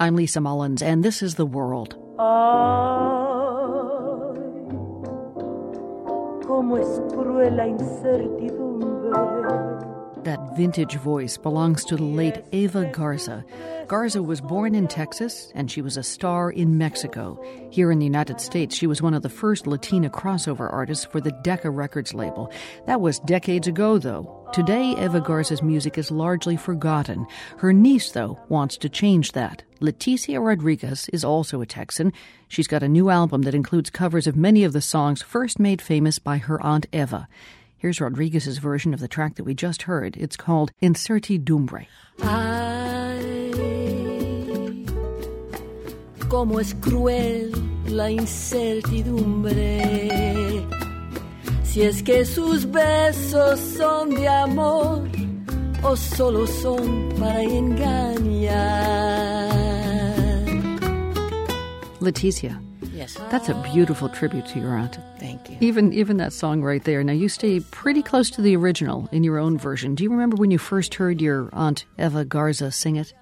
I'm Lisa Mullins, and this is The World. Ay, cómo es cruel la incertidumbre. Vintage voice belongs to the late Eva Garza. Garza was born in Texas and she was a star in Mexico. Here in the United States, she was one of the first Latina crossover artists for the Decca Records label. That was decades ago, though. Today, Eva Garza's music is largely forgotten. Her niece, though, wants to change that. Leticia Rodriguez is also a Texan. She's got a new album that includes covers of many of the songs first made famous by her Aunt Eva. Here's Rodriguez's version of the track that we just heard. It's called Incertidumbre. Ay, cómo es cruel la incertidumbre. Si es que sus besos son de amor o solo son para engañar. Leticia, Yes. that's a beautiful tribute to your aunt. Thank you. Even even that song right there. Now you stay pretty close to the original in your own version. Do you remember when you first heard your aunt Eva Garza sing it?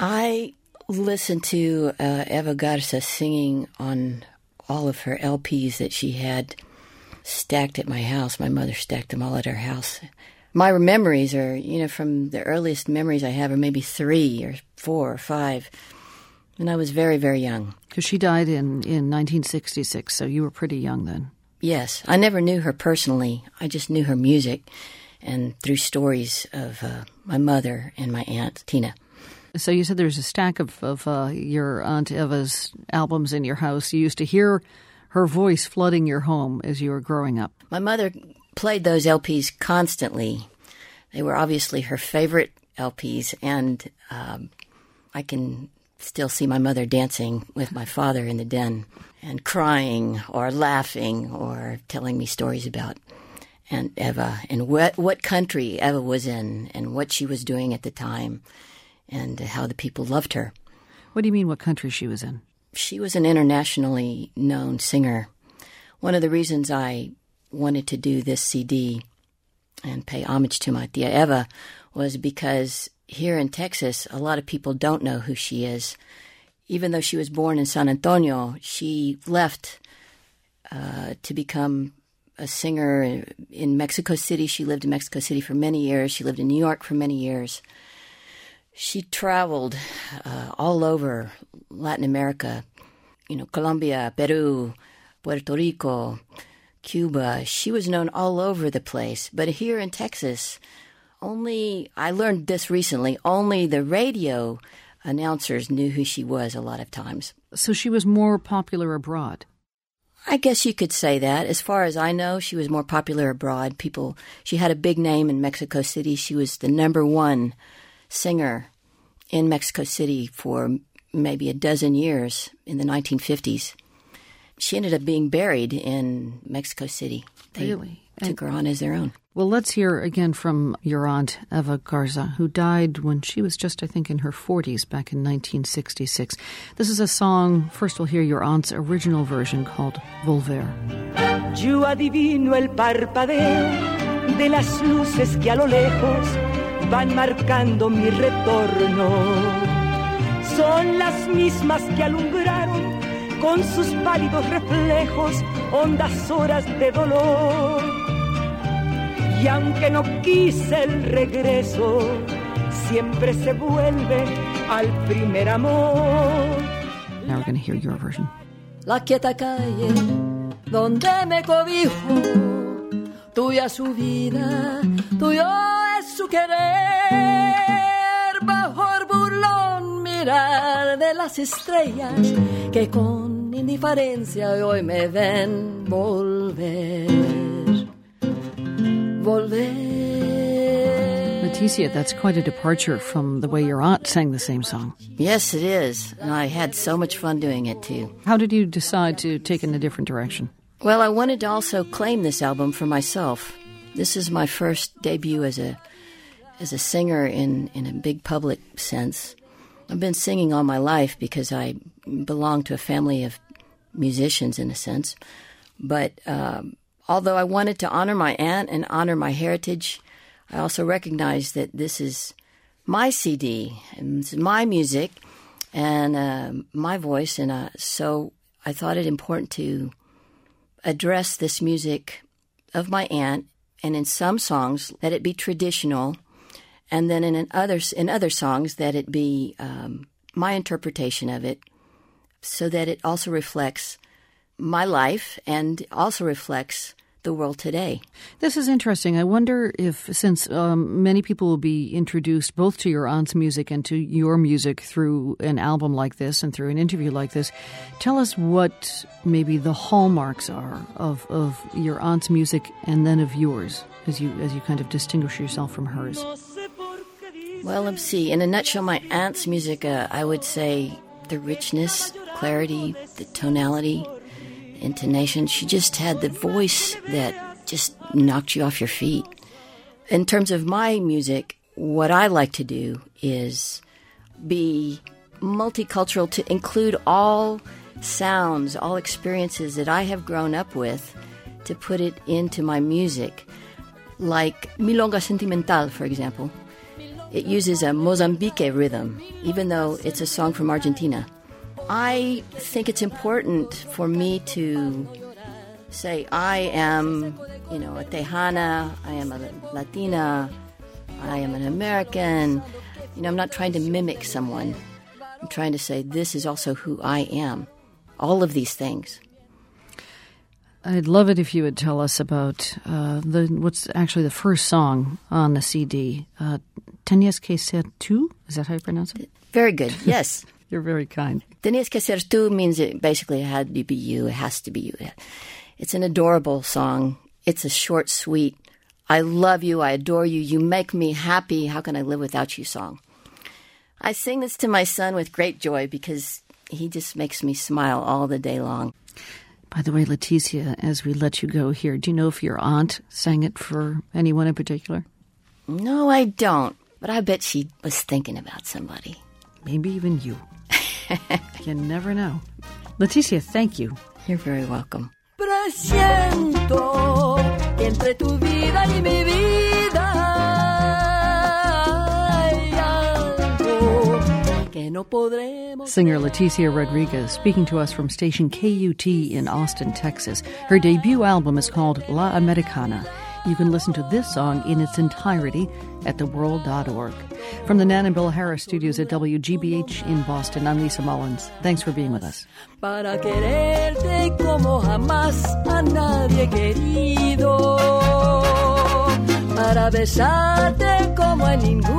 I listened to uh, Eva Garza singing on all of her LPs that she had stacked at my house. My mother stacked them all at her house. My memories are, you know, from the earliest memories I have are maybe three or four or five. And I was very, very young. Because she died in, in 1966, so you were pretty young then. Yes, I never knew her personally. I just knew her music and through stories of uh, my mother and my aunt, Tina. So you said there's a stack of, of uh, your Aunt Eva's albums in your house. You used to hear her voice flooding your home as you were growing up. My mother played those LPs constantly. They were obviously her favorite LPs, and um, I can still see my mother dancing with my father in the den and crying or laughing or telling me stories about Aunt Eva and what, what country Eva was in and what she was doing at the time and how the people loved her. What do you mean, what country she was in? She was an internationally known singer. One of the reasons I wanted to do this CD and pay homage to my tia Eva was because here in Texas, a lot of people don't know who she is. Even though she was born in San Antonio, she left uh, to become a singer in Mexico City. She lived in Mexico City for many years. She lived in New York for many years. She traveled uh, all over Latin America, you know, Colombia, Peru, Puerto Rico, Cuba. She was known all over the place. But here in Texas, only, I learned this recently, only the radio announcers knew who she was a lot of times. So she was more popular abroad. I guess you could say that. As far as I know, she was more popular abroad. People, she had a big name in Mexico City. She was the number one singer in Mexico City for maybe a dozen years in the 1950s. She ended up being buried in Mexico City. They Really? took her on as their own. Well, let's hear again from your aunt, Eva Garza, who died when she was just, I think, in her 40s back in 1966. This is a song, first we'll hear your aunt's original version called Volver. Yo adivino el parpadeo de las luces que a lo lejos van marcando mi retorno. Son las mismas que alumbraron con sus pálidos reflejos hondas horas de dolor. Y aunque no quise el regreso, siempre se vuelve al primer amor. Now we're to hear your version. La quieta calle donde me cobijo, tuya su vida, tuyo es su querer, bajo el burlón mirar de las estrellas que con indiferencia hoy me ven volver, volver. Leticia, that's quite a departure from the way your aunt sang the same song. Yes, it is, and I had so much fun doing it too. How did you decide to take in a different direction? Well, I wanted to also claim this album for myself. This is my first debut as a as a singer in, in a big public sense. I've been singing all my life because I belong to a family of musicians in a sense. But um, although I wanted to honor my aunt and honor my heritage, I also recognized that this is my CD and my music, and uh, my voice, and uh, so I thought it important to address this music of my aunt, and in some songs let it be traditional, and then in others in other songs that it be um, my interpretation of it, so that it also reflects my life and also reflects the world today. This is interesting. I wonder if, since um, many people will be introduced both to your aunt's music and to your music through an album like this and through an interview like this, tell us what maybe the hallmarks are of, of your aunt's music and then of yours as you as you kind of distinguish yourself from hers. Well, let's see. In a nutshell, my aunt's music, uh, I would say the richness, clarity, the tonality, intonation. She just had the voice that just knocked you off your feet. In terms of my music, what I like to do is be multicultural to include all sounds, all experiences that I have grown up with to put it into my music. Like Milonga Sentimental, for example. It uses a Mozambique rhythm, even though it's a song from Argentina. I think it's important for me to say I am, you know, a Tejana, I am a Latina, I am an American. You know, I'm not trying to mimic someone. I'm trying to say this is also who I am. All of these things. I'd love it if you would tell us about uh, the what's actually the first song on the CD. Uh, Tenías que ser tú? Is that how you pronounce it? Very good. Yes. You're very kind. Tenías que ser tú means it basically it had to be you. It has to be you. It's an adorable song. It's a short, sweet, I love you, I adore you, you make me happy, how can I live without you song. I sing this to my son with great joy because he just makes me smile all the day long. By the way, Leticia, as we let you go here, do you know if your aunt sang it for anyone in particular? No, I don't, but I bet she was thinking about somebody. Maybe even you. you never know. Leticia, thank you. You're very welcome. Presiento que entre tu vida y mi vida hay algo que no podremos. Singer Leticia Rodriguez speaking to us from station KUT in Austin, Texas. Her debut album is called La Americana. You can listen to this song in its entirety at theworld.org. From the Nan and Bill Harris studios at WGBH in Boston, I'm Lisa Mullins. Thanks for being with us. Para quererte como jamás a nadie querido. Para besarte como a besé.